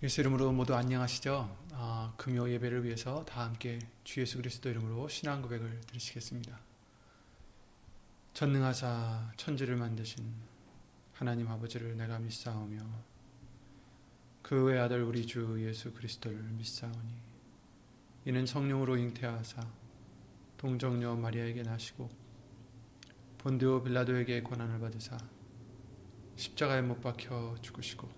예수 이름으로 모두 안녕하시죠? 아, 금요 예배를 위해서 다 함께 주 예수 그리스도 이름으로 신앙 고백을 드리시겠습니다. 전능하사 천지를 만드신 하나님 아버지를 내가 믿사오며 그 외 아들 우리 주 예수 그리스도를 믿사오니 이는 성령으로 잉태하사 동정녀 마리아에게 나시고 본디오 빌라도에게 권한을 받으사 십자가에 못 박혀 죽으시고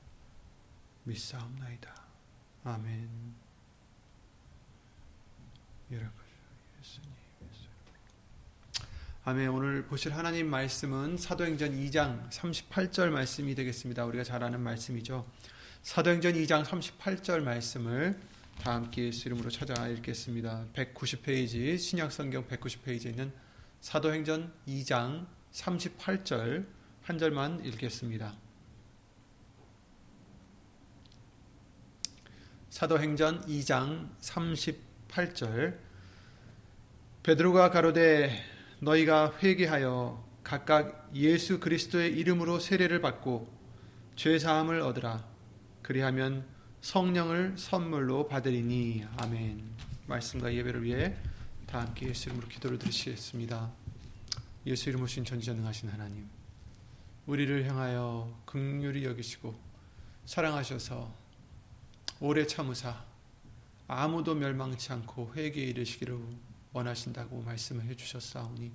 믿사옵나이다. 아멘. 아멘. 오늘 보실 하나님 말씀은 사도행전 2장 38절 말씀이 되겠습니다. 우리가 잘 아는 말씀이죠. 사도행전 2장 38절 말씀을 다 함께 이름으로 찾아 읽겠습니다. 190페이지 신약 성경 190페이지에 있는 사도행전 2장 38절 한 절만 읽겠습니다. 사도행전 2장 38절 베드로가 가로되 너희가 회개하여 각각 예수 그리스도의 이름으로 세례를 받고 죄 사함을 얻으라 그리하면 성령을 선물로 받으리니 아멘. 말씀과 예배를 위해 다 함께 예수 이름으로 기도를 드리시겠습니다. 예수 이름으로 신 전지전능하신 하나님 우리를 향하여 극률이 여기시고 사랑하셔서 오래 참으사 아무도 멸망치 않고 회개에 이르시기를 원하신다고 말씀을 해주셨사오니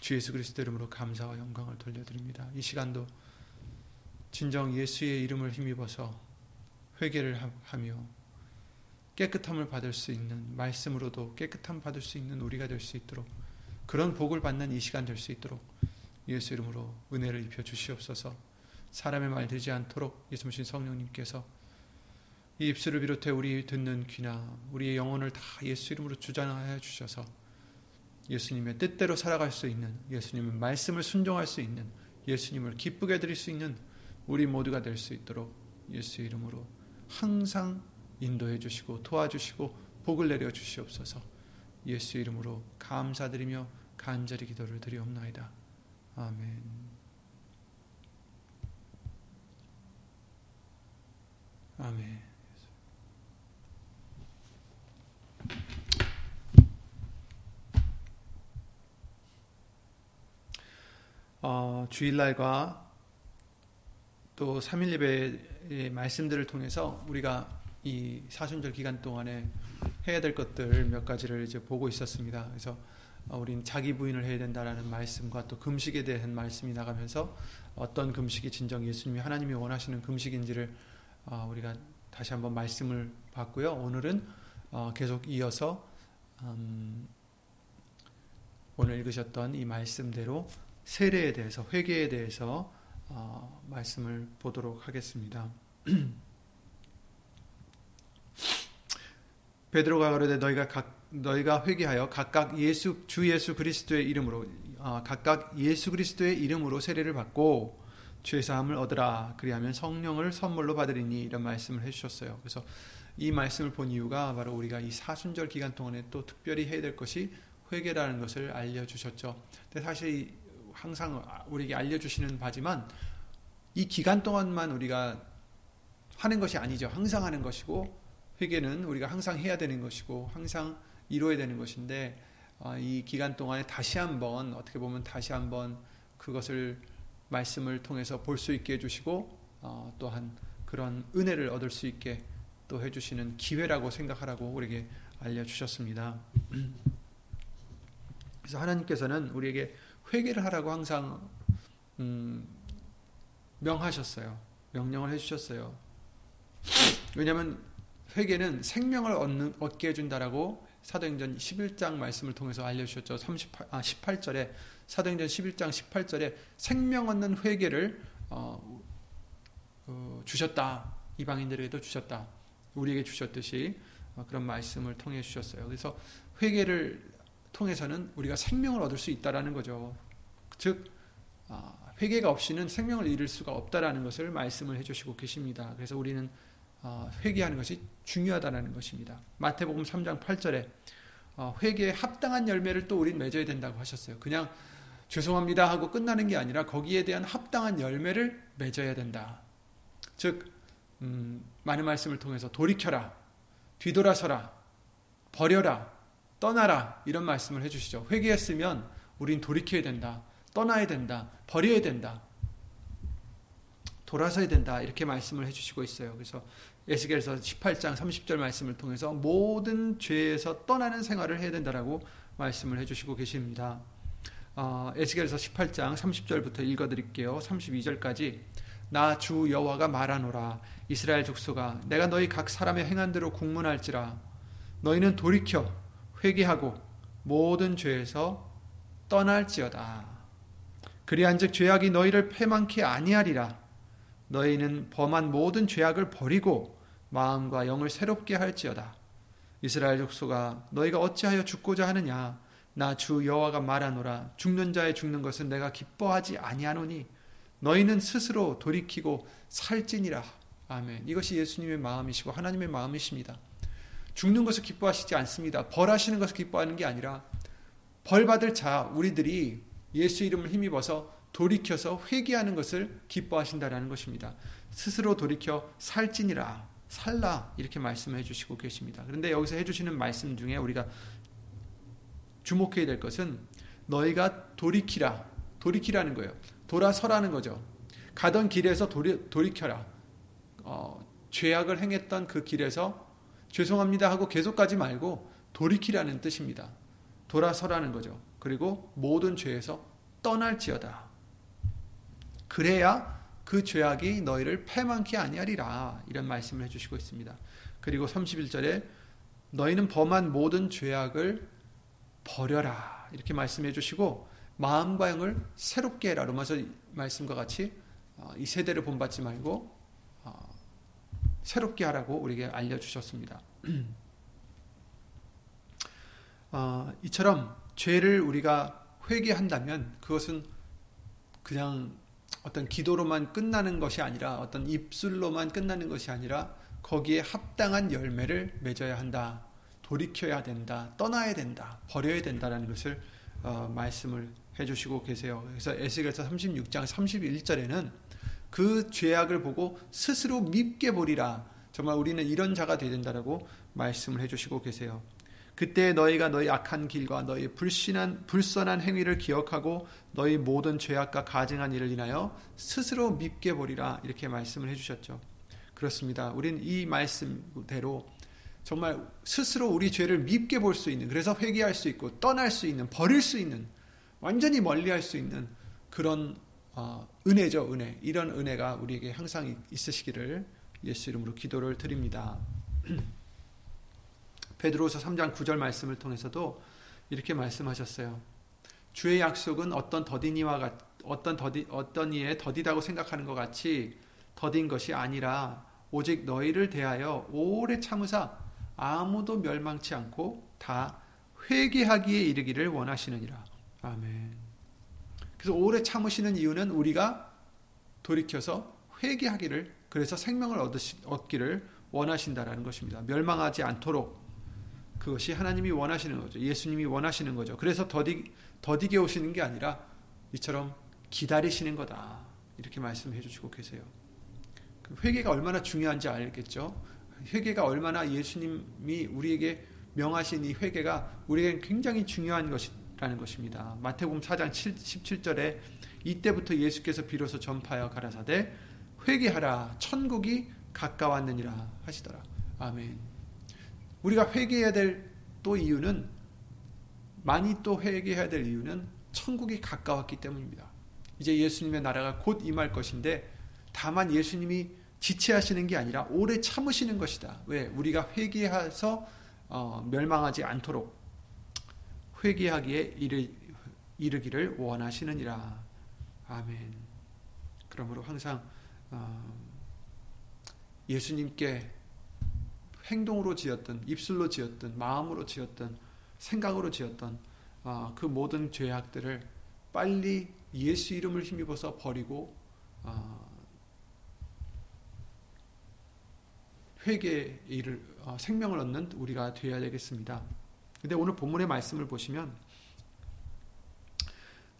주 예수 그리스도 이름으로 감사와 영광을 돌려드립니다. 이 시간도 진정 예수의 이름을 힘입어서 회개를 하며 깨끗함을 받을 수 있는 말씀으로도 깨끗함 받을 수 있는 우리가 될 수 있도록 그런 복을 받는 이 시간 될 수 있도록 예수 이름으로 은혜를 입혀 주시옵소서. 사람의 말 되지 않도록 예수님 성령님께서 이 입술을 비롯해 우리 듣는 귀나 우리의 영혼을 다 예수 이름으로 주장하여 주셔서 예수님의 뜻대로 살아갈 수 있는 예수님의 말씀을 순종할 수 있는 예수님을 기쁘게 드릴 수 있는 우리 모두가 될 수 있도록 예수 이름으로 항상 인도해 주시고 도와주시고 복을 내려 주시옵소서. 예수 이름으로 감사드리며 간절히 기도를 드리옵나이다. 아멘. 아멘. 어, 주일날과 또 3일 예배의 말씀들을 통해서 우리가 이 사순절 기간 동안에 해야 될 것들 몇 가지를 이제 보고 있었습니다. 그래서 어, 우리는 자기 부인을 해야 된다라는 말씀과 또 금식에 대한 말씀이 나가면서 어떤 금식이 진정 예수님이 하나님이 원하시는 금식인지를 어, 우리가 다시 한번 말씀을 봤고요. 오늘은 어, 계속 이어서 음, 오늘 읽으셨던 이 말씀대로 세례에 대해서 회개에 대해서 어, 말씀을 보도록 하겠습니다. 베드로가 가로되 너희가 각, 너희가 회개하여 각각 예수 주 예수 그리스도의 이름으로 어, 각각 예수 그리스도의 이름으로 세례를 받고 죄 사함을 얻으라 그리하면 성령을 선물로 받으리니 이런 말씀을 해 주셨어요. 그래서 이 말씀을 본 이유가 바로 우리가 이 사순절 기간 동안에 또 특별히 해야 될 것이 회개라는 것을 알려 주셨죠. 근데 사실 항상 우리에게 알려주시는 바지만 이 기간 동안만 우리가 하는 것이 아니죠. 항상 하는 것이고 회개는 우리가 항상 해야 되는 것이고 항상 이루어야 되는 것인데 어, 이 기간 동안에 다시 한번 어떻게 보면 다시 한번 그것을 말씀을 통해서 볼 수 있게 해주시고 어, 또한 그런 은혜를 얻을 수 있게 또 해주시는 기회라고 생각하라고 우리에게 알려주셨습니다. 그래서 하나님께서는 우리에게 회개를 하라고 항상 음, 명하셨어요. 명령을 해주셨어요. 왜냐하면 회개는 생명을 얻는, 얻게 해준다라고 사도행전 11장 말씀을 통해서 알려주셨죠. 38, 아, 18절에 사도행전 11장 18절에 생명 얻는 회개를 어, 어, 주셨다. 이방인들에게도 주셨다. 우리에게 주셨듯이 어, 그런 말씀을 통해 주셨어요. 그래서 회개를 통해서는 우리가 생명을 얻을 수 있다라는 거죠. 즉 아, 회개가 없이는 생명을 잃을 수가 없다라는 것을 말씀을 해주시고 계십니다. 그래서 우리는 어, 회개하는 것이 중요하다는 것입니다. 마태복음 3장 8절에 어, 회개에 합당한 열매를 또 우린 맺어야 된다고 하셨어요. 그냥 죄송합니다 하고 끝나는 게 아니라 거기에 대한 합당한 열매를 맺어야 된다. 즉 음, 많은 말씀을 통해서 돌이켜라, 뒤돌아서라, 버려라, 떠나라 이런 말씀을 해주시죠. 회개했으면 우린 돌이켜야 된다, 떠나야 된다, 버려야 된다, 돌아서야 된다 이렇게 말씀을 해주시고 있어요. 그래서 에스겔서 18장 30절 말씀을 통해서 모든 죄에서 떠나는 생활을 해야 된다라고 말씀을 해주시고 계십니다. 어, 에스겔서 18장 30절부터 읽어드릴게요. 32절까지 나 주 여호와가 말하노라 이스라엘 족속아 내가 너희 각 사람의 행한 대로 국문할지라 너희는 돌이켜 회개하고 모든 죄에서 떠날지어다. 그리한즉 죄악이 너희를 패망케 아니하리라. 너희는 범한 모든 죄악을 버리고 마음과 영을 새롭게 할지어다. 이스라엘 족속아 너희가 어찌하여 죽고자 하느냐 나 주 여호와가 말하노라 죽는 자의 죽는 것은 내가 기뻐하지 아니하노니 너희는 스스로 돌이키고 살지니라 아멘 이것이 예수님의 마음이시고 하나님의 마음이십니다 죽는 것을 기뻐하시지 않습니다 벌하시는 것을 기뻐하는 게 아니라 벌 받을 자 우리들이 예수 이름을 힘입어서 돌이켜서 회개하는 것을 기뻐하신다라는 것입니다 스스로 돌이켜 살지니라 살라 이렇게 말씀해 주시고 계십니다. 그런데 여기서 해 주시는 말씀 중에 우리가 주목해야 될 것은 너희가 돌이키라. 돌이키라는 거예요. 돌아서라는 거죠. 가던 길에서 돌이, 돌이켜라. 어, 죄악을 행했던 그 길에서 죄송합니다 하고 계속 가지 말고 돌이키라는 뜻입니다. 돌아서라는 거죠. 그리고 모든 죄에서 떠날지어다. 그래야 그 죄악이 너희를 패망케 아니하리라 이런 말씀을 해주시고 있습니다. 그리고 31절에 너희는 범한 모든 죄악을 버려라 이렇게 말씀해 주시고 마음과 영을 새롭게 해라 로마서 말씀과 같이 어, 이 세대를 본받지 말고 어, 새롭게 하라고 우리에게 알려주셨습니다. 어, 이처럼 죄를 우리가 회개한다면 그것은 그냥 어떤 기도로만 끝나는 것이 아니라 어떤 입술로만 끝나는 것이 아니라 거기에 합당한 열매를 맺어야 한다. 돌이켜야 된다. 떠나야 된다. 버려야 된다라는 것을 어, 말씀을 해주시고 계세요. 그래서 에스겔서 36장 31절에는 그 죄악을 보고 스스로 밉게 보리라. 정말 우리는 이런 자가 되야 된다라고 말씀을 해주시고 계세요. 그때 너희가 너희 악한 길과 너희 불신한 불선한 행위를 기억하고 너희 모든 죄악과 가증한 일을 인하여 스스로 밉게 보리라 이렇게 말씀을 해주셨죠. 그렇습니다. 우리는 이 말씀대로 정말 스스로 우리 죄를 밉게 볼 수 있는 그래서 회개할 수 있고 떠날 수 있는 버릴 수 있는 완전히 멀리할 수 있는 그런 어, 은혜죠 은혜 이런 은혜가 우리에게 항상 있으시기를 예수 이름으로 기도를 드립니다. 베드로서 3장 9절 말씀을 통해서도 이렇게 말씀하셨어요. 주의 약속은 어떤 더디니와 같, 어떤 더디 어떤 이의 더디다고 생각하는 것 같이 더딘 것이 아니라 오직 너희를 대하여 오래 참으사 아무도 멸망치 않고 다 회개하기에 이르기를 원하시느니라. 아멘. 그래서 오래 참으시는 이유는 우리가 돌이켜서 회개하기를 그래서 생명을 얻으시, 얻기를 원하신다라는 것입니다. 멸망하지 않도록 그것이 하나님이 원하시는 거죠. 예수님이 원하시는 거죠. 그래서 더디, 더디게 오시는 게 아니라 이처럼 기다리시는 거다. 이렇게 말씀해 주시고 계세요. 그 회개가 얼마나 중요한지 알겠죠? 회개가 얼마나 예수님이 우리에게 명하신 이 회개가 우리에게 굉장히 중요한 것이 라는 것입니다. 마태복음 4장 7, 17절에 이때부터 예수께서 비로소 전파하여 가라사대 회개하라 천국이 가까웠느니라 하시더라. 아멘. 우리가 회개해야 될 또 이유는 많이 또 회개해야 될 이유는 천국이 가까웠기 때문입니다. 이제 예수님의 나라가 곧 임할 것인데 다만 예수님이 지체하시는 게 아니라 오래 참으시는 것이다. 왜? 우리가 회개해서 어, 멸망하지 않도록 회개하기에 이르, 이르기를 원하시느니라. 아멘. 그러므로 항상 어, 예수님께 행동으로 지었던 입술로 지었던 마음으로 지었던 생각으로 지었던 어, 그 모든 죄악들을 빨리 예수 이름을 힘입어서 버리고 어, 회개의 일을 어, 생명을 얻는 우리가 되어야 되겠습니다. 근데 오늘 본문의 말씀을 보시면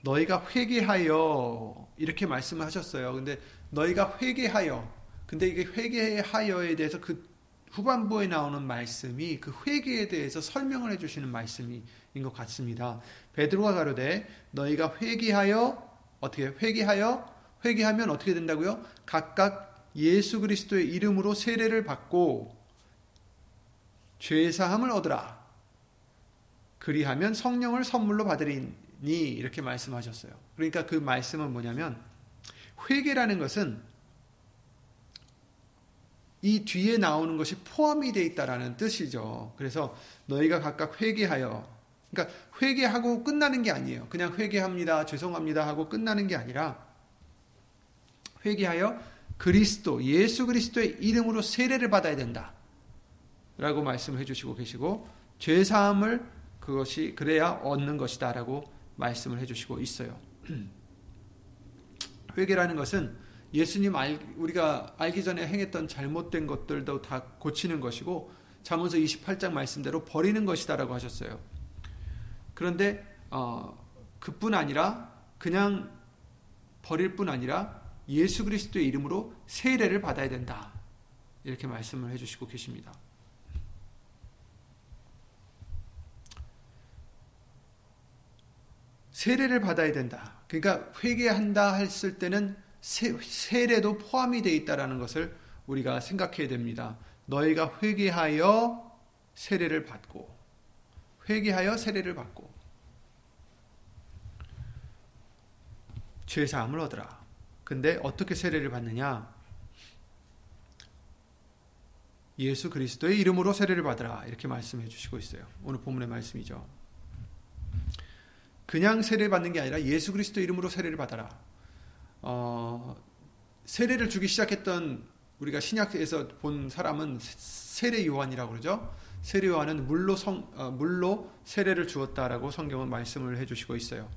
너희가 회개하여 이렇게 말씀을 하셨어요. 근데 너희가 회개하여 근데 이게 회개하여에 대해서 그 후반부에 나오는 말씀이 그 회개에 대해서 설명을 해 주시는 말씀인 것 같습니다. 베드로가 가로되 너희가 회개하여 어떻게 회개하여 회개하면 어떻게 된다고요? 각각 예수 그리스도의 이름으로 세례를 받고 죄 사함을 얻으라. 그리하면 성령을 선물로 받으리니 이렇게 말씀하셨어요. 그러니까 그 말씀은 뭐냐면 회개라는 것은 이 뒤에 나오는 것이 포함이 되어 있다라는 뜻이죠. 그래서 너희가 각각 회개하여 그러니까 회개하고 끝나는 게 아니에요. 그냥 회개합니다. 죄송합니다 하고 끝나는 게 아니라 회개하여 그리스도 예수 그리스도의 이름으로 세례를 받아야 된다. 라고 말씀을 해 주시고 계시고 죄 사함을 그것이 그래야 얻는 것이다라고 말씀을 해 주시고 있어요. 회개라는 것은 예수님 알, 우리가 알기 전에 행했던 잘못된 것들도 다 고치는 것이고 잠언서 28장 말씀대로 버리는 것이다라고 하셨어요. 그런데 어, 그뿐 아니라 그냥 버릴 뿐 아니라 예수 그리스도의 이름으로 세례를 받아야 된다. 이렇게 말씀을 해주시고 계십니다. 세례를 받아야 된다. 그러니까 회개한다 했을 때는 세례도 포함이 되어 있다라는 것을 우리가 생각해야 됩니다. 너희가 회개하여 세례를 받고 회개하여 세례를 받고 죄 사함을 얻으라. 근데 어떻게 세례를 받느냐? 예수 그리스도의 이름으로 세례를 받으라. 이렇게 말씀해 주시고 있어요. 오늘 본문의 말씀이죠. 그냥 세례를 받는 게 아니라 예수 그리스도 이름으로 세례를 받아라. 어, 세례를 주기 시작했던 우리가 신약에서 본 사람은 세례 요한이라고 그러죠. 세례 요한은 물로 성 어, 물로 세례를 주었다라고 성경은 말씀을 해주시고 있어요.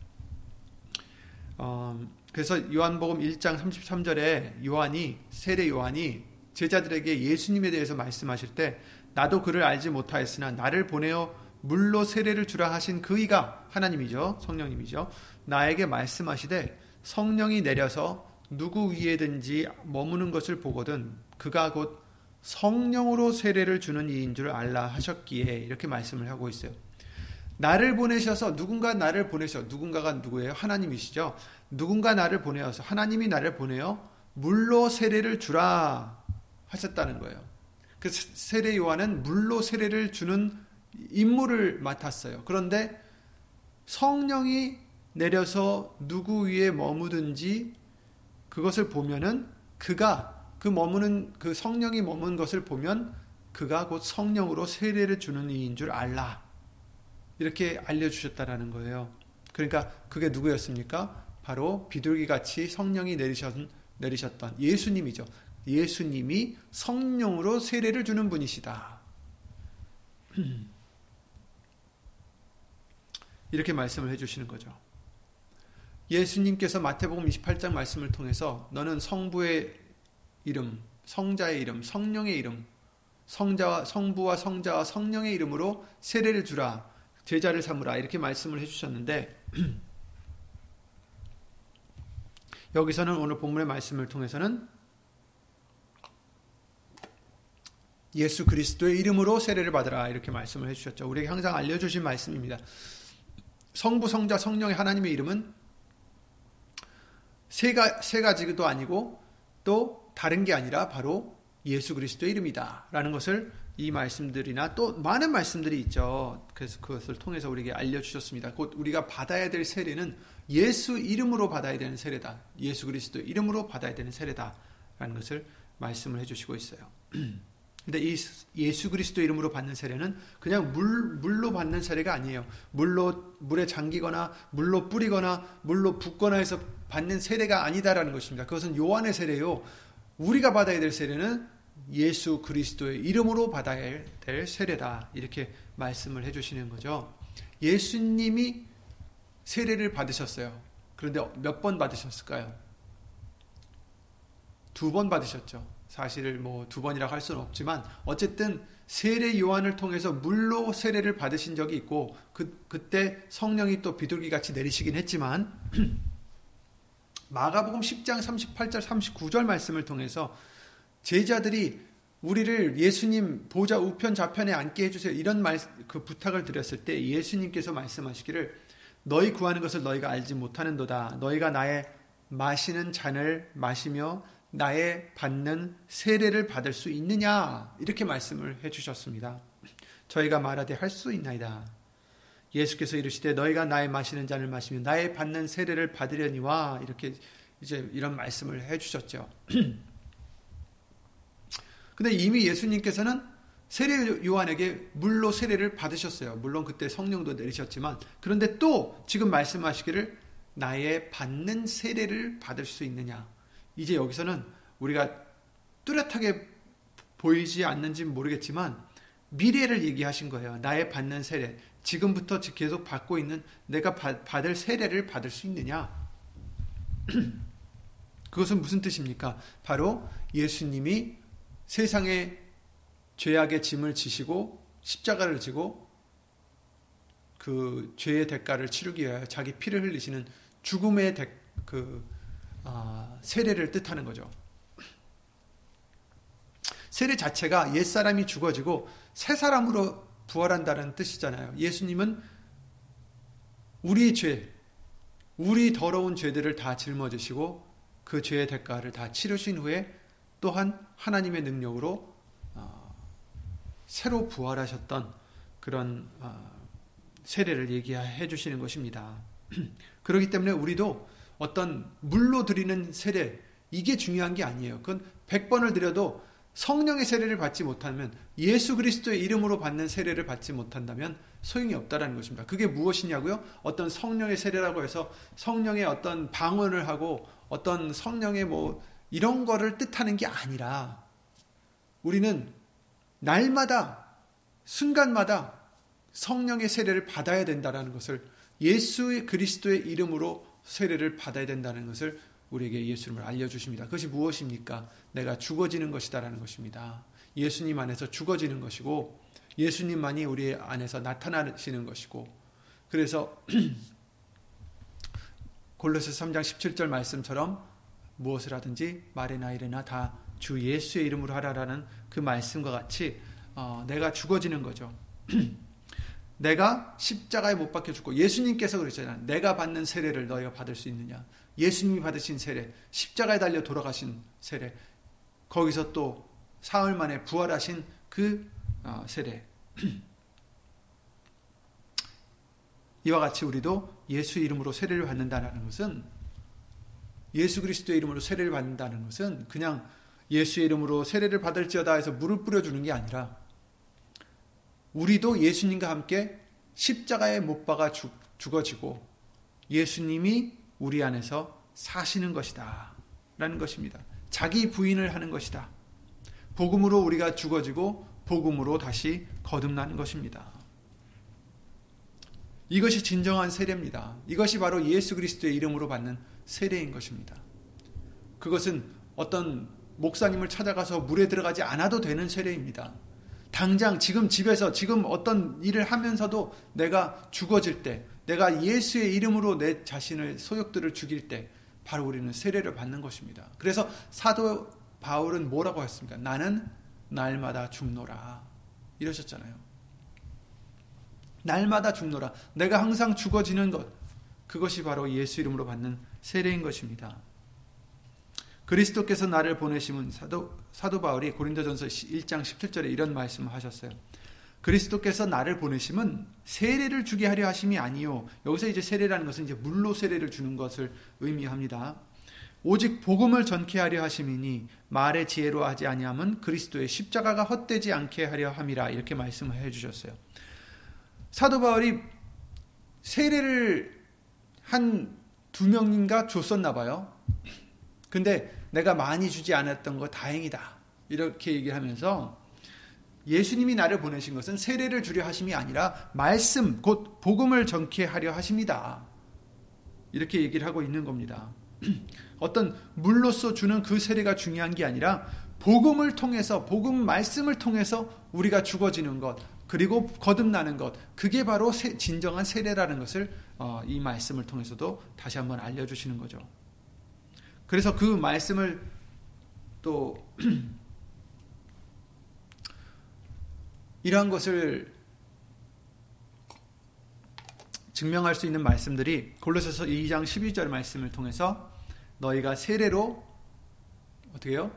어, 그래서 요한복음 1장 33절에 요한이 세례 요한이 제자들에게 예수님에 대해서 말씀하실 때 나도 그를 알지 못하였으나 나를 보내어 물로 세례를 주라 하신 그이가 하나님이죠 성령님이죠 나에게 말씀하시되 성령이 내려서 누구 위에든지 머무는 것을 보거든 그가 곧 성령으로 세례를 주는 이인 줄 알라 하셨기에 이렇게 말씀을 하고 있어요. 나를 보내셔서 누군가 나를 보내셔 누군가가 누구예요? 하나님이시죠. 누군가 나를 보내어서 하나님이 나를 보내어 물로 세례를 주라 하셨다는 거예요. 그 세례 요한은 물로 세례를 주는 임무를 맡았어요. 그런데 성령이 내려서 누구 위에 머무든지 그것을 보면은 그가 그 머무는 그 성령이 머문 것을 보면 그가 곧 성령으로 세례를 주는 이인 줄 알라. 이렇게 알려 주셨다라는 거예요. 그러니까 그게 누구였습니까? 바로 비둘기 같이 성령이 내리셨, 내리셨던 예수님이죠. 예수님이 성령으로 세례를 주는 분이시다. 이렇게 말씀을 해주시는 거죠. 예수님께서 마태복음 28장 말씀을 통해서 너는 성부의 이름, 성자의 이름, 성령의 이름, 성자와 성부와 성자와 성령의 이름으로 세례를 주라, 제자를 삼으라 이렇게 말씀을 해주셨는데 여기서는 오늘 본문의 말씀을 통해서는 예수 그리스도의 이름으로 세례를 받으라 이렇게 말씀을 해주셨죠. 우리에게 항상 알려주신 말씀입니다. 성부, 성자, 성령의 하나님의 이름은 세, 가, 세 가지도 아니고 또 다른 게 아니라 바로 예수 그리스도의 이름이다. 라는 것을 이 말씀들이나 또 많은 말씀들이 있죠. 그래서 그것을 통해서 우리에게 알려주셨습니다. 곧 우리가 받아야 될 세례는 예수 이름으로 받아야 되는 세례다. 예수 그리스도 이름으로 받아야 되는 세례다. 라는 것을 말씀을 해주시고 있어요. 근데 이 예수 그리스도 이름으로 받는 세례는 그냥 물, 물로 받는 세례가 아니에요. 물로, 물에 잠기거나, 물로 뿌리거나, 물로 붓거나 해서 받는 세례가 아니다라는 것입니다. 그것은 요한의 세례요. 우리가 받아야 될 세례는 예수 그리스도의 이름으로 받아야 될 세례다. 이렇게 말씀을 해 주시는 거죠. 예수님이 세례를 받으셨어요. 그런데 몇 번 받으셨을까요? 두 번 받으셨죠. 사실 뭐 두 번이라고 할 수는 없지만 어쨌든 세례 요한을 통해서 물로 세례를 받으신 적이 있고 그 그때 성령이 또 비둘기 같이 내리시긴 했지만 마가복음 10장 38절 39절 말씀을 통해서 제자들이 우리를 예수님 보좌 우편 좌편에 앉게 해주세요. 이런 말, 그 부탁을 드렸을 때 예수님께서 말씀하시기를 너희 구하는 것을 너희가 알지 못하는도다. 너희가 나의 마시는 잔을 마시며 나의 받는 세례를 받을 수 있느냐? 이렇게 말씀을 해 주셨습니다. 저희가 말하되 할 수 있나이다. 예수께서 이르시되 너희가 나의 마시는 잔을 마시며 나의 받는 세례를 받으려니와 이렇게 이제 이런 말씀을 해 주셨죠. 근데 이미 예수님께서는 세례 요한에게 물로 세례를 받으셨어요. 물론 그때 성령도 내리셨지만 그런데 또 지금 말씀하시기를 나의 받는 세례를 받을 수 있느냐. 이제 여기서는 우리가 뚜렷하게 보이지 않는지 모르겠지만 미래를 얘기하신 거예요. 나의 받는 세례. 지금부터 계속 받고 있는 내가 받을 세례를 받을 수 있느냐? 그것은 무슨 뜻입니까? 바로 예수님이 세상의 죄악의 짐을 지시고 십자가를 지고 그 죄의 대가를 치르기 위하여 자기 피를 흘리시는 죽음의 대, 그 아, 세례를 뜻하는 거죠. 세례 자체가 옛 사람이 죽어지고 새 사람으로 부활한다는 뜻이잖아요. 예수님은 우리 죄, 우리 더러운 죄들을 다 짊어지시고 그 죄의 대가를 다 치르신 후에 또한 하나님의 능력으로 어, 새로 부활하셨던 그런 어, 세례를 얘기해 주시는 것입니다. 그렇기 때문에 우리도 어떤 물로 드리는 세례 이게 중요한 게 아니에요. 그건 100번을 드려도 성령의 세례를 받지 못하면 예수 그리스도의 이름으로 받는 세례를 받지 못한다면 소용이 없다라는 것입니다. 그게 무엇이냐고요? 어떤 성령의 세례라고 해서 성령의 어떤 방언을 하고 어떤 성령의 뭐 이런 거를 뜻하는 게 아니라 우리는 날마다 순간마다 성령의 세례를 받아야 된다라는 것을 예수 그리스도의 이름으로 세례를 받아야 된다는 것을 우리에게 예수님을 알려주십니다. 그것이 무엇입니까? 내가 죽어지는 것이다라는 것입니다. 예수님 안에서 죽어지는 것이고 예수님만이 우리 안에서 나타나시는 것이고 그래서 골로새 3장 17절 말씀처럼 무엇을 하든지 말이나 이래나 다 주 예수의 이름으로 하라라는 그 말씀과 같이 어, 내가 죽어지는 거죠. 내가 십자가에 못 박혀 죽고 예수님께서 그러잖아요. 내가 받는 세례를 너희가 받을 수 있느냐? 예수님이 받으신 세례, 십자가에 달려 돌아가신 세례, 거기서 또 사흘 만에 부활하신 그 어, 세례. 이와 같이 우리도 예수 이름으로 세례를 받는다는 것은 예수 그리스도의 이름으로 세례를 받는다는 것은 그냥 예수의 이름으로 세례를 받을지어다 해서 물을 뿌려주는 게 아니라 우리도 예수님과 함께 십자가에 못 박아 죽, 죽어지고 예수님이 우리 안에서 사시는 것이다. 라는 것입니다. 자기 부인을 하는 것이다. 복음으로 우리가 죽어지고 복음으로 다시 거듭나는 것입니다. 이것이 진정한 세례입니다. 이것이 바로 예수 그리스도의 이름으로 받는 세례인 것입니다. 그것은 어떤 목사님을 찾아가서 물에 들어가지 않아도 되는 세례입니다. 당장 지금 집에서 지금 어떤 일을 하면서도 내가 죽어질 때, 내가 예수의 이름으로 내 자신을 소욕들을 죽일 때, 바로 우리는 세례를 받는 것입니다. 그래서 사도 바울은 뭐라고 했습니까? 나는 날마다 죽노라. 이러셨잖아요. 날마다 죽노라. 내가 항상 죽어지는 것. 그것이 바로 예수 이름으로 받는 세례인 것입니다. 그리스도께서 나를 보내심은 사도, 사도 바울이 고린도전서 1장 17절에 이런 말씀을 하셨어요. 그리스도께서 나를 보내심은 세례를 주게 하려 하심이 아니요. 여기서 이제 세례라는 것은 이제 물로 세례를 주는 것을 의미합니다. 오직 복음을 전케 하려 하심이니 말의 지혜로 하지 아니함은 그리스도의 십자가가 헛되지 않게 하려 함이라 이렇게 말씀을 해 주셨어요. 사도 바울이 세례를 한 두 명인가 줬었나 봐요. 근데 내가 많이 주지 않았던 거 다행이다. 이렇게 얘기하면서 예수님이 나를 보내신 것은 세례를 주려 하심이 아니라 말씀 곧 복음을 전케 하려 하십니다. 이렇게 얘기를 하고 있는 겁니다. 어떤 물로서 주는 그 세례가 중요한 게 아니라 복음을 통해서 복음 말씀을 통해서 우리가 죽어지는 것 그리고 거듭나는 것 그게 바로 진정한 세례라는 것을 어, 이 말씀을 통해서도 다시 한번 알려주시는 거죠. 그래서 그 말씀을 또 이러한 것을 증명할 수 있는 말씀들이 골로새서 2장 12절 말씀을 통해서 너희가 세례로 어떻게요?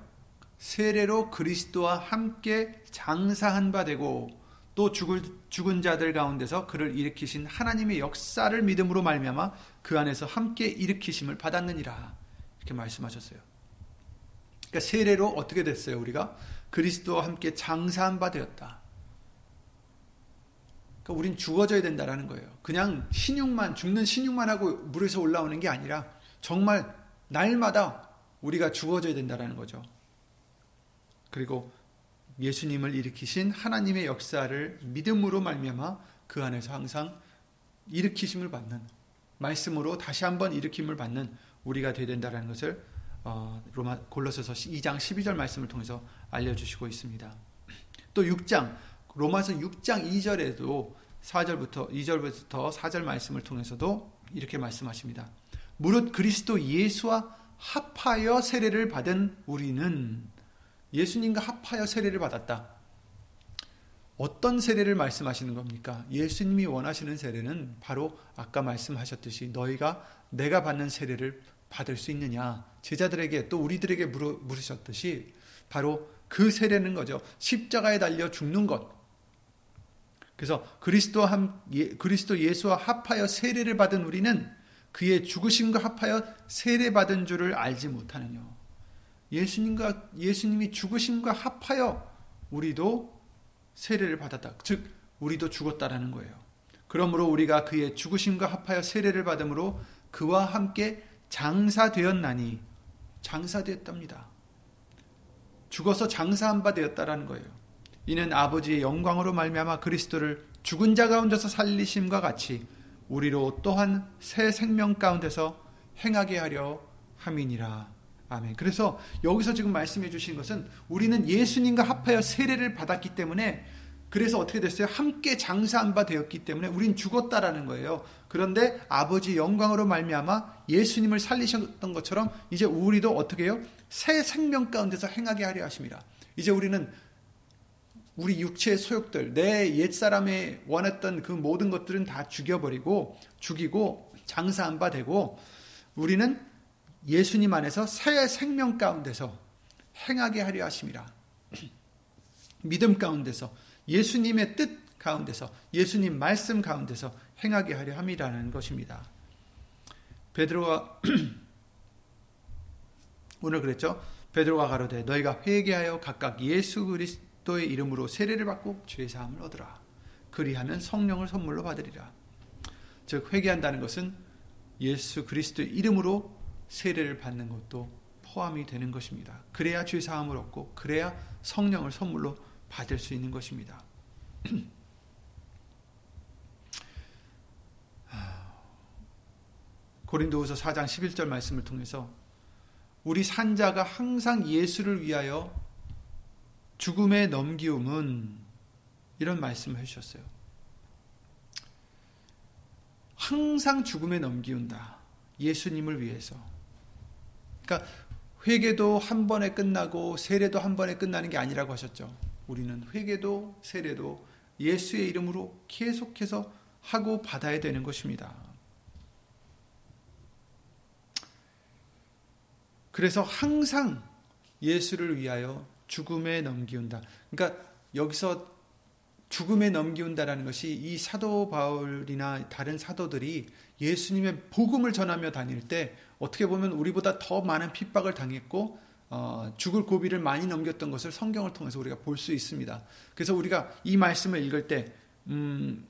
세례로 그리스도와 함께 장사한 바 되고 또 죽을, 죽은 자들 가운데서 그를 일으키신 하나님의 역사를 믿음으로 말미암아 그 안에서 함께 일으키심을 받았느니라 이렇게 말씀하셨어요. 그러니까 세례로 어떻게 됐어요? 우리가 그리스도와 함께 장사한 바 되었다. 그러니까 우린 죽어져야 된다라는 거예요. 그냥 신육만 죽는 신육만 하고 물에서 올라오는 게 아니라 정말 날마다 우리가 죽어져야 된다라는 거죠. 그리고 예수님을 일으키신 하나님의 역사를 믿음으로 말미암아 그 안에서 항상 일으키심을 받는 말씀으로 다시 한번 일으킴을 받는 우리가 되야 된다는 것을 어, 로마 골로새서 2장 12절 말씀을 통해서 알려주시고 있습니다. 또 6장 로마서 6장 2절에도 4절부터 2절부터 4절 말씀을 통해서도 이렇게 말씀하십니다. 무릇 그리스도 예수와 합하여 세례를 받은 우리는 예수님과 합하여 세례를 받았다. 어떤 세례를 말씀하시는 겁니까? 예수님이 원하시는 세례는 바로 아까 말씀하셨듯이 너희가 내가 받는 세례를 받을 수 있느냐. 제자들에게 또 우리들에게 물어, 물으셨듯이 바로 그 세례는 거죠. 십자가에 달려 죽는 것. 그래서 그리스도 함, 예, 그리스도 예수와 합하여 세례를 받은 우리는 그의 죽으심과 합하여 세례 받은 줄을 알지 못하느냐. 예수님과 예수님이 죽으심과 합하여 우리도 세례를 받았다. 즉 우리도 죽었다라는 거예요. 그러므로 우리가 그의 죽으심과 합하여 세례를 받음으로 그와 함께 장사되었나니 장사되었답니다. 죽어서 장사한 바 되었다라는 거예요. 이는 아버지의 영광으로 말미암아 그리스도를 죽은 자 가운데서 살리심과 같이 우리로 또한 새 생명 가운데서 행하게 하려 함이니라. 아멘. 그래서 여기서 지금 말씀해 주신 것은 우리는 예수님과 합하여 세례를 받았기 때문에 그래서 어떻게 됐어요? 함께 장사한 바 되었기 때문에 우린 죽었다라는 거예요. 그런데 아버지 영광으로 말미암아 예수님을 살리셨던 것처럼 이제 우리도 어떻게 해요? 새 생명 가운데서 행하게 하려 하십니다. 이제 우리는 우리 육체의 소욕들, 내 옛사람에 원했던 그 모든 것들은 다 죽여버리고 죽이고 장사한 바 되고 우리는 예수님 안에서 새 생명 가운데서 행하게 하려 하심이라. 믿음 가운데서 예수님의 뜻 가운데서 예수님 말씀 가운데서 행하게 하려 함이라는 것입니다. 베드로가 오늘 그랬죠. 베드로가 가로되 너희가 회개하여 각각 예수 그리스도의 이름으로 세례를 받고 죄 사함을 얻으라. 그리하면 성령을 선물로 받으리라. 즉 회개한다는 것은 예수 그리스도의 이름으로 세례를 받는 것도 포함이 되는 것입니다. 그래야 죄 사함을 얻고 그래야 성령을 선물로 받을 수 있는 것입니다. 고린도후서 4장 11절 말씀을 통해서 우리 산자가 항상 예수를 위하여 죽음에 넘기움은 이런 말씀을 해주셨어요. 항상 죽음에 넘기운다. 예수님을 위해서. 그러니까 회개도 한 번에 끝나고 세례도 한 번에 끝나는 게 아니라고 하셨죠. 우리는 회개도 세례도 예수의 이름으로 계속해서 하고 받아야 되는 것입니다. 그래서 항상 예수를 위하여 죽음에 넘기운다. 그러니까 여기서 죽음에 넘기운다라는 것이 이 사도 바울이나 다른 사도들이 예수님의 복음을 전하며 다닐 때 어떻게 보면 우리보다 더 많은 핍박을 당했고 어, 죽을 고비를 많이 넘겼던 것을 성경을 통해서 우리가 볼 수 있습니다. 그래서 우리가 이 말씀을 읽을 때 음,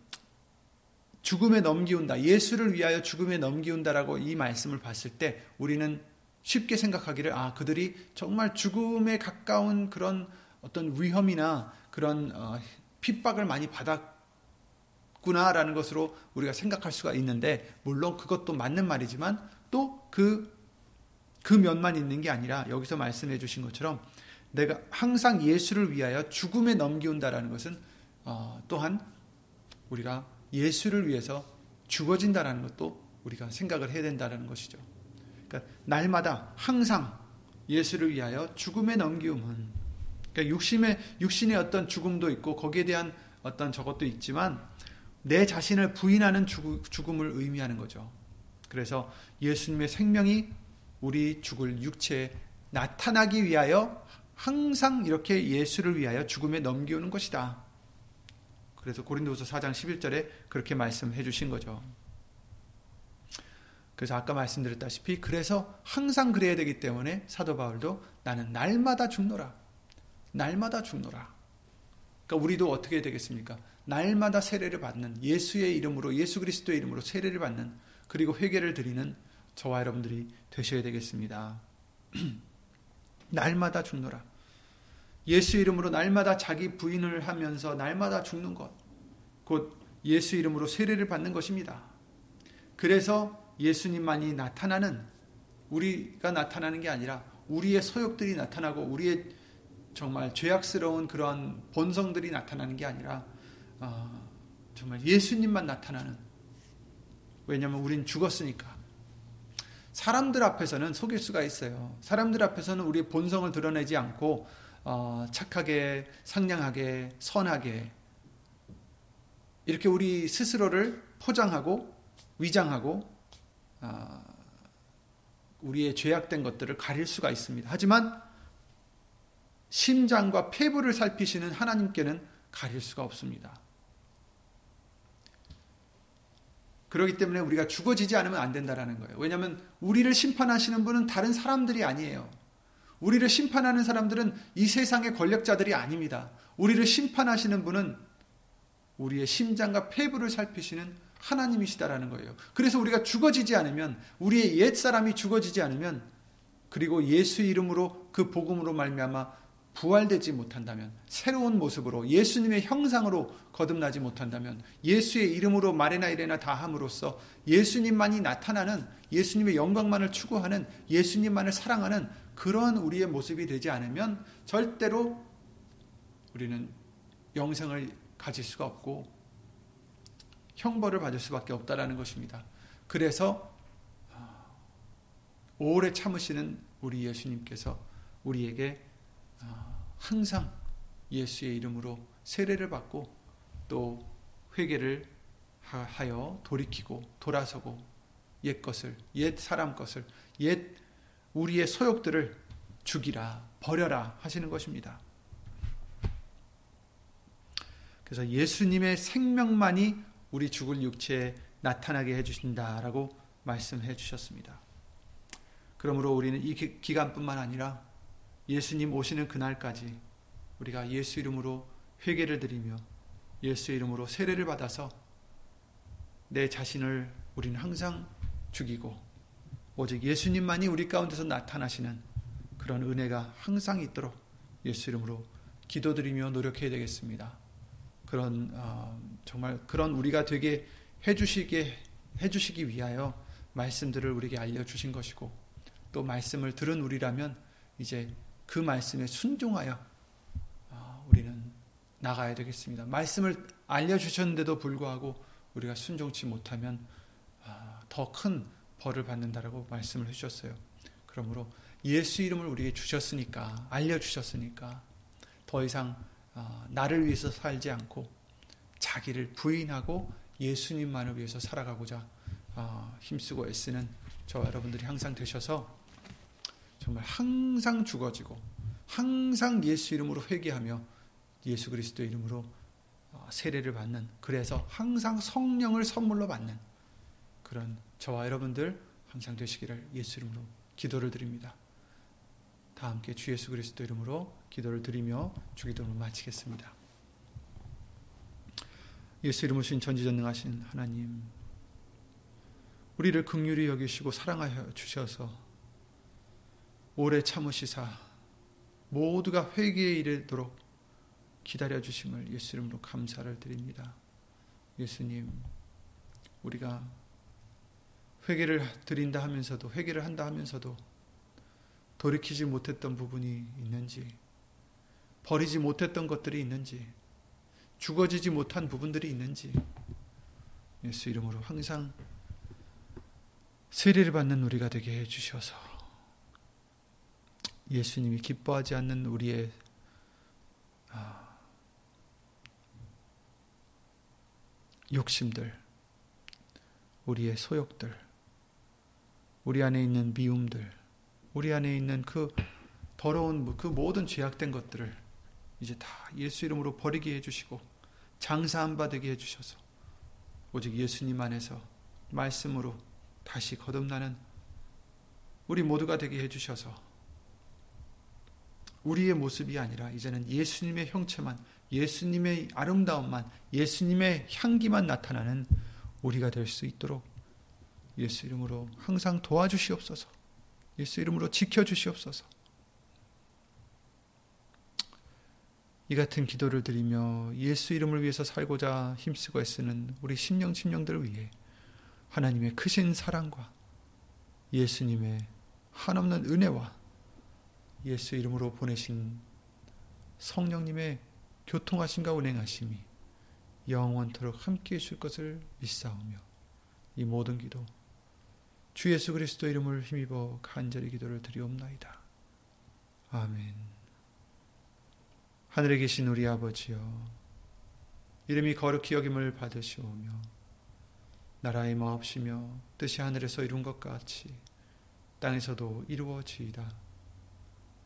죽음에 넘기운다, 예수를 위하여 죽음에 넘기운다라고 이 말씀을 봤을 때 우리는 쉽게 생각하기를 아 그들이 정말 죽음에 가까운 그런 어떤 위험이나 그런 어, 핍박을 많이 받았구나라는 것으로 우리가 생각할 수가 있는데 물론 그것도 맞는 말이지만 또그그 면만 있는 게 아니라 여기서 말씀해 주신 것처럼 내가 항상 예수를 위하여 죽음에 넘기운다라는 것은 어, 또한 우리가 예수를 위해서 죽어진다라는 것도 우리가 생각을 해야 된다는 것이죠. 그러니까 날마다 항상 예수를 위하여 죽음에 넘기움은 그러니까 육신의 육신의 어떤 죽음도 있고 거기에 대한 어떤 저것도 있지만 내 자신을 부인하는 죽음을 의미하는 거죠. 그래서 예수님의 생명이 우리 죽을 육체에 나타나기 위하여 항상 이렇게 예수를 위하여 죽음에 넘기우는 것이다. 그래서 고린도후서 4장 11절에 그렇게 말씀해 주신 거죠. 그래서 아까 말씀드렸다시피 그래서 항상 그래야 되기 때문에 사도 바울도 나는 날마다 죽노라. 날마다 죽노라. 그러니까 우리도 어떻게 되겠습니까? 날마다 세례를 받는 예수의 이름으로 예수 그리스도의 이름으로 세례를 받는 그리고 회개를 드리는 저와 여러분들이 되셔야 되겠습니다. 날마다 죽노라. 예수 이름으로 날마다 자기 부인을 하면서 날마다 죽는 것. 곧 예수 이름으로 세례를 받는 것입니다. 그래서 예수님만이 나타나는 우리가 나타나는 게 아니라 우리의 소욕들이 나타나고 우리의 정말 죄악스러운 그런 본성들이 나타나는 게 아니라 어, 정말 예수님만 나타나는 왜냐하면 우린 죽었으니까 사람들 앞에서는 속일 수가 있어요. 사람들 앞에서는 우리의 본성을 드러내지 않고 어, 착하게 상냥하게 선하게 이렇게 우리 스스로를 포장하고 위장하고 아, 우리의 죄악된 것들을 가릴 수가 있습니다. 하지만 심장과 폐부를 살피시는 하나님께는 가릴 수가 없습니다. 그렇기 때문에 우리가 죽어지지 않으면 안 된다라는 거예요. 왜냐하면 우리를 심판하시는 분은 다른 사람들이 아니에요. 우리를 심판하는 사람들은 이 세상의 권력자들이 아닙니다. 우리를 심판하시는 분은 우리의 심장과 폐부를 살피시는 하나님이시다라는 거예요. 그래서 우리가 죽어지지 않으면 우리의 옛 사람이 죽어지지 않으면 그리고 예수 이름으로 그 복음으로 말미암아 부활되지 못한다면 새로운 모습으로 예수님의 형상으로 거듭나지 못한다면 예수의 이름으로 말이나 이래나 다 함으로써 예수님만이 나타나는 예수님의 영광만을 추구하는 예수님만을 사랑하는 그런 우리의 모습이 되지 않으면 절대로 우리는 영생을 가질 수가 없고 형벌을 받을 수밖에 없다라는 것입니다. 그래서 아, 오래 참으시는 우리 예수님께서 우리에게 아, 항상 예수의 이름으로 세례를 받고 또 회개를 하여 돌이키고 돌아서고 옛 것을 옛 사람 것을 옛 우리의 소욕들을 죽이라 버려라 하시는 것입니다. 그래서 예수님의 생명만이 우리 죽을 육체에 나타나게 해주신다라고 말씀해 주셨습니다. 그러므로 우리는 이 기간뿐만 아니라 예수님 오시는 그날까지 우리가 예수 이름으로 회개를 드리며 예수 이름으로 세례를 받아서 내 자신을 우리는 항상 죽이고 오직 예수님만이 우리 가운데서 나타나시는 그런 은혜가 항상 있도록 예수 이름으로 기도드리며 노력해야 되겠습니다. 그런 어, 정말 그런 우리가 되게 해주시게 해주시기 위하여 말씀들을 우리에게 알려 주신 것이고 또 말씀을 들은 우리라면 이제 그 말씀에 순종하여 어, 우리는 나가야 되겠습니다. 말씀을 알려주셨는데도 불구하고 우리가 순종치 못하면 어, 더큰 벌을 받는다라고 말씀을 해주셨어요. 그러므로 예수 이름을 우리에게 주셨으니까 알려주셨으니까 더 이상 어, 나를 위해서 살지 않고 자기를 부인하고 예수님만을 위해서 살아가고자 어, 힘쓰고 애쓰는 저와 여러분들이 항상 되셔서 정말 항상 죽어지고 항상 예수 이름으로 회개하며 예수 그리스도 이름으로 어, 세례를 받는 그래서 항상 성령을 선물로 받는 그런 저와 여러분들 항상 되시기를 예수 이름으로 기도를 드립니다. 다 함께 주 예수 그리스도 이름으로 기도를 드리며 주기도를 마치겠습니다. 예수 이름으로 신 전지전능하신 하나님 우리를 극률히 여기시고 사랑하여 주셔서 오래 참으시사 모두가 회개에 이르도록 기다려 주심을 예수 이름으로 감사를 드립니다. 예수님, 우리가 회개를 드린다 하면서도 회개를 한다 하면서도 돌이키지 못했던 부분이 있는지 버리지 못했던 것들이 있는지 죽어지지 못한 부분들이 있는지 예수 이름으로 항상 세례를 받는 우리가 되게 해 주셔서 예수님이 기뻐하지 않는 우리의 아, 욕심들, 우리의 소욕들, 우리 안에 있는 미움들, 우리 안에 있는 그 더러운 그 모든 죄악된 것들을 이제 다 예수 이름으로 버리게 해주시고 장사한 바 되게 해주셔서 오직 예수님 안에서 말씀으로 다시 거듭나는 우리 모두가 되게 해주셔서 우리의 모습이 아니라 이제는 예수님의 형체만, 예수님의 아름다움만, 예수님의 향기만 나타나는 우리가 될 수 있도록 예수 이름으로 항상 도와주시옵소서. 예수 이름으로 지켜주시옵소서. 이 같은 기도를 드리며 예수 이름을 위해서 살고자 힘쓰고 애쓰는 우리 심령 심령들을 위해 하나님의 크신 사랑과 예수님의 한없는 은혜와 예수 이름으로 보내신 성령님의 교통하심과 운행하심이 영원토록 함께 해 줄 것을 믿사오며 이 모든 기도 주 예수 그리스도 이름을 힘입어 간절히 기도를 드리옵나이다. 아멘. 하늘에 계신 우리 아버지여 이름이 거룩히 여김을 받으시오며 나라의 마옵시며 뜻이 하늘에서 이룬 것 같이 땅에서도 이루어지이다.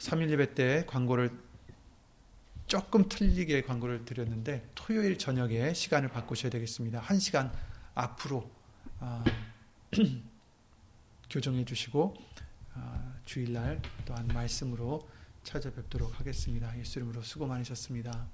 삼일 예배 때 광고를 조금 틀리게 광고를 드렸는데 토요일 저녁에 시간을 바꾸셔야 되겠습니다. 한 시간 앞으로 아, 교정해 주시고 아, 주일날 또한 말씀으로 찾아뵙도록 하겠습니다. 예수 이름으로 수고 많으셨습니다.